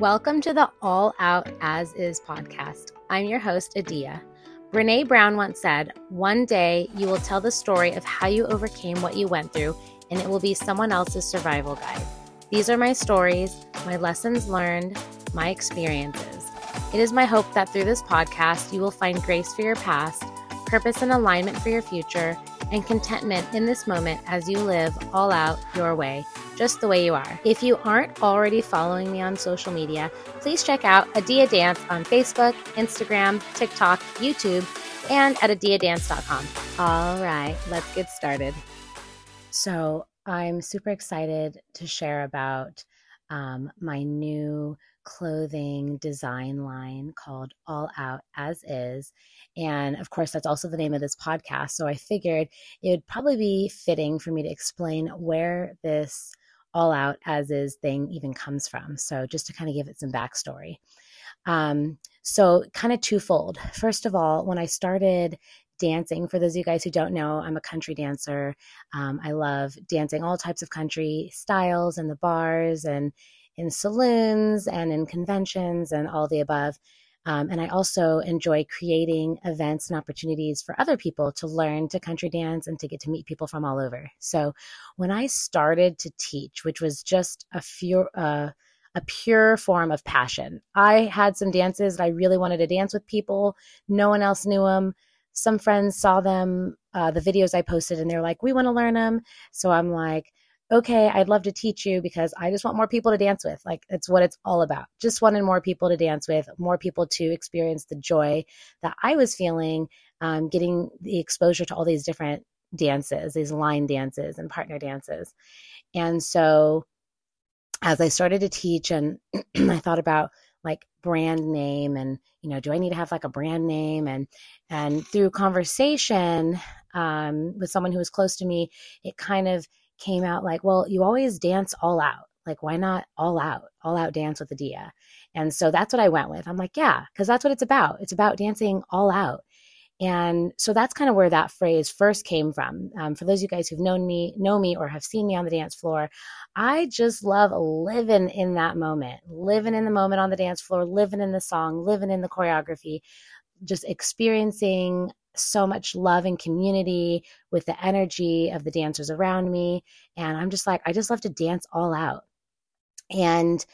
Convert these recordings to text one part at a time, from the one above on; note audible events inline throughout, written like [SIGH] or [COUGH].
Welcome to the All Out As Is podcast. I'm your host, Adia. Brene Brown once said, One day you will tell the story of how you overcame what you went through, and it will be someone else's survival guide. These are my stories, my lessons learned, my experiences. It is my hope that through this podcast, you will find grace for your past, purpose and alignment for your future, and contentment in this moment as you live all out your way just the way you are. If you aren't already following me on social media, please check out Adia Dance on Facebook, Instagram, TikTok, YouTube, and at adiadance.com. All right, let's get started. So, I'm super excited to share about um, my new clothing design line called All Out As Is. And of course, that's also the name of this podcast. So I figured it would probably be fitting for me to explain where this all out as is thing even comes from. So just to kind of give it some backstory. Um, so kind of twofold. First of all, when I started dancing, for those of you guys who don't know, I'm a country dancer. Um, I love dancing all types of country styles in the bars and in saloons and in conventions and all the above. Um, and I also enjoy creating events and opportunities for other people to learn to country dance and to get to meet people from all over. So when I started to teach, which was just a few, uh, a pure form of passion, I had some dances that I really wanted to dance with people. No one else knew them. Some friends saw them, uh, the videos I posted, and they're like, we want to learn them. So I'm like, okay, I'd love to teach you because I just want more people to dance with. Like it's what it's all about. Just wanting more people to dance with, more people to experience the joy that I was feeling, um, getting the exposure to all these different dances, these line dances and partner dances. And so as I started to teach and [CLEARS THROAT] I thought about like brand name and you know do i need to have like a brand name and and through conversation um, with someone who was close to me it kind of came out like, well, you always dance all out. Like, why not all out, all out dance with Adia? And so that's what I went with. I'm like, yeah, because that's what it's about. It's about dancing all out. And so that's kind of where that phrase first came from. Um, for those of you guys who've known me, know me, or have seen me on the dance floor, I just love living in that moment, living in the moment on the dance floor, living in the song, living in the choreography, just experiencing so much love and community with the energy of the dancers around me. And I'm just like, I just love to dance all out. And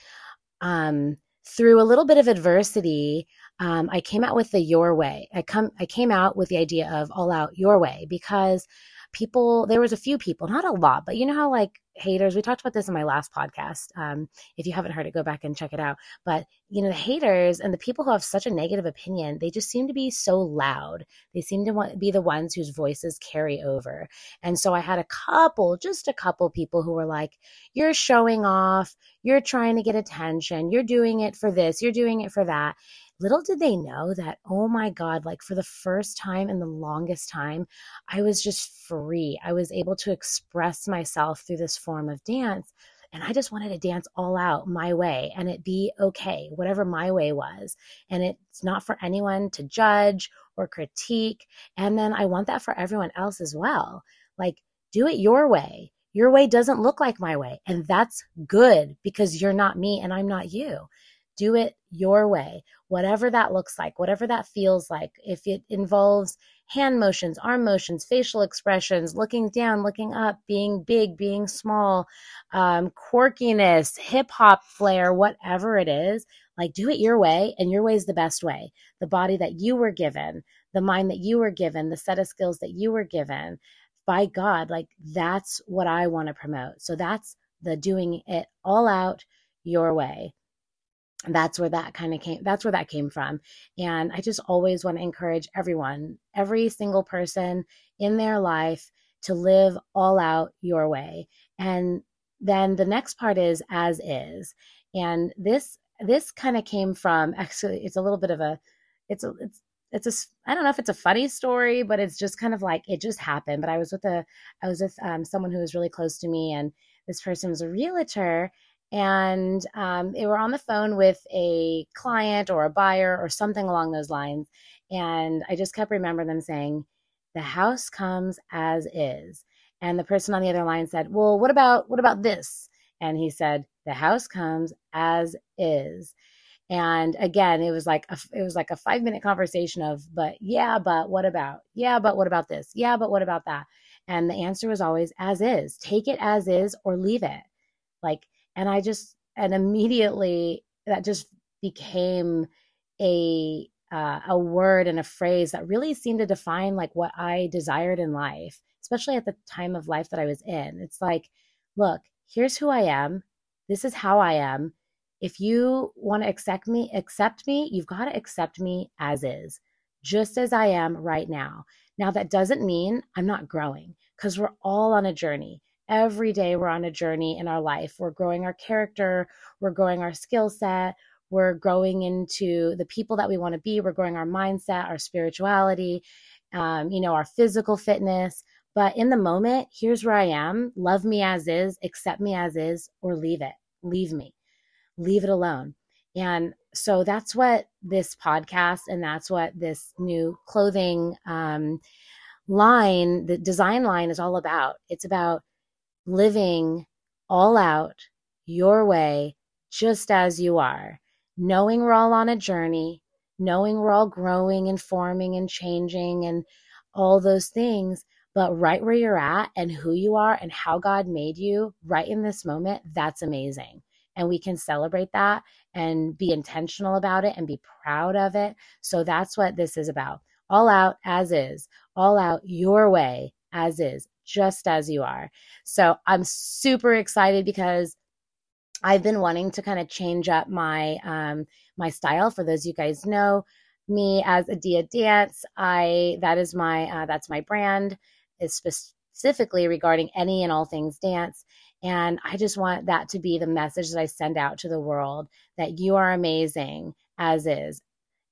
um, through a little bit of adversity, um, I came out with the your way. I come, I came out with the idea of all out your way because people there was a few people not a lot but you know how like haters we talked about this in my last podcast um, if you haven't heard it go back and check it out but you know the haters and the people who have such a negative opinion they just seem to be so loud. They seem to want, be the ones whose voices carry over. And so i had a couple just a couple people who were like you're showing off. You're trying to get attention. You're doing it for this. You're doing it for that little did they know that, oh my God, like for the first time in the longest time, I was just free. I was able to express myself through this form of dance. And I just wanted to dance all out my way and it be okay, whatever my way was. And it's not for anyone to judge or critique. And then I want that for everyone else as well. Like, do it your way. Your way doesn't look like my way. And that's good because you're not me and I'm not you do it your way, whatever that looks like, whatever that feels like. If it involves hand motions, arm motions, facial expressions, looking down, looking up, being big, being small, um, quirkiness, hip hop flair, whatever it is, like do it your way. And your way is the best way. The body that you were given, the mind that you were given, the set of skills that you were given by God, like that's what I want to promote. So that's the doing it all out your way that's where that kind of came that's where that came from and i just always want to encourage everyone every single person in their life to live all out your way and then the next part is as is and this this kind of came from actually it's a little bit of a it's a it's it's a i don't know if it's a funny story but it's just kind of like it just happened but i was with a i was with um, someone who was really close to me and this person was a realtor and um, they were on the phone with a client or a buyer or something along those lines. And I just kept remembering them saying, "The house comes as is." And the person on the other line said, "Well, what about what about this?" And he said, the house comes as is and again it was like a, it was like a 5 minute conversation of but yeah but what about yeah but what about this yeah but what about that and the answer was always as is take it as is or leave it like and i just and immediately that just became a uh, a word and a phrase that really seemed to define like what I desired in life, especially at the time of life that I was in. It's like, look, here's who I am. This is how I am. If you want to accept me, accept me, you've got to accept me as is, just as I am right now. Now, that doesn't mean I'm not growing because we're all on a journey. Every day we're on a journey in our life. We're growing our character, we're growing our skill set, we're growing into the people that we want to be we're growing our mindset our spirituality um, you know our physical fitness. But in the moment here's where i am love me as is accept me as is or leave it. Leave me. Leave it alone. And so that's what this podcast and that's what this new clothing um, line the design line is all about. It's about living all out your way just as you are knowing we're all on a journey, knowing we're all growing and forming and changing and all those things. But right where you're at and who you are and how God made you right in this moment, that's amazing. And we can celebrate that and be intentional about it and be proud of it. So that's what this is about. All out as is, all out your way as is, just as you are. So I'm super excited because I've been wanting to kind of change up my um, my style. For those you guys know me as Adia Dance, I that is my uh, that's my brand is specifically regarding any and all things dance. And I just want that to be the message that I send out to the world that you are amazing as is.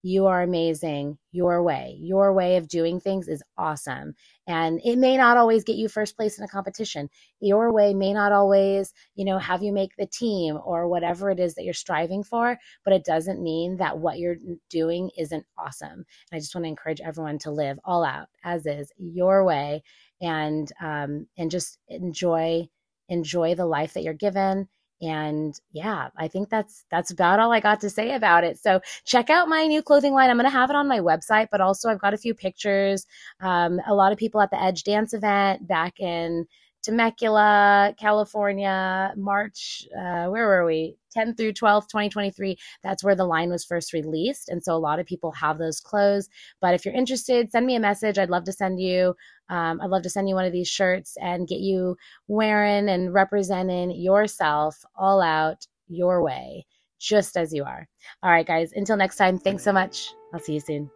You are amazing your way. Your way of doing things is awesome. And it may not always get you first place in a competition. Your way may not always, you know, have you make the team or whatever it is that you're striving for, but it doesn't mean that what you're doing isn't awesome. And I just want to encourage everyone to live all out as is your way and um and just enjoy enjoy the life that you're given and yeah i think that's that's about all i got to say about it. So check out my new clothing line. I'm going to have it on my website but also i've got a few pictures um, a lot of people at the edge dance event back in Temecula, California, March, uh, where were we? 10 through 12, 2023. That's where the line was first released. And so a lot of people have those clothes. But if you're interested, send me a message. I'd love to send you, um, I'd love to send you one of these shirts and get you wearing and representing yourself all out your way, just as you are. All right, guys, until next time, thanks so much. I'll see you soon.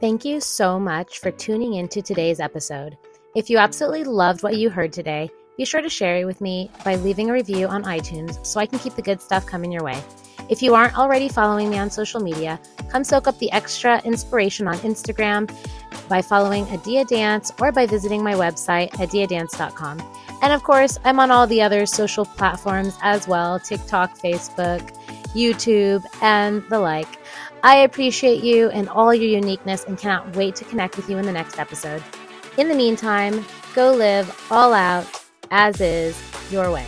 Thank you so much for tuning into today's episode. If you absolutely loved what you heard today, be sure to share it with me by leaving a review on iTunes so I can keep the good stuff coming your way. If you aren't already following me on social media, come soak up the extra inspiration on Instagram by following Adia Dance or by visiting my website, adiadance.com. And of course, I'm on all the other social platforms as well TikTok, Facebook, YouTube, and the like. I appreciate you and all your uniqueness and cannot wait to connect with you in the next episode. In the meantime, go live all out as is your way.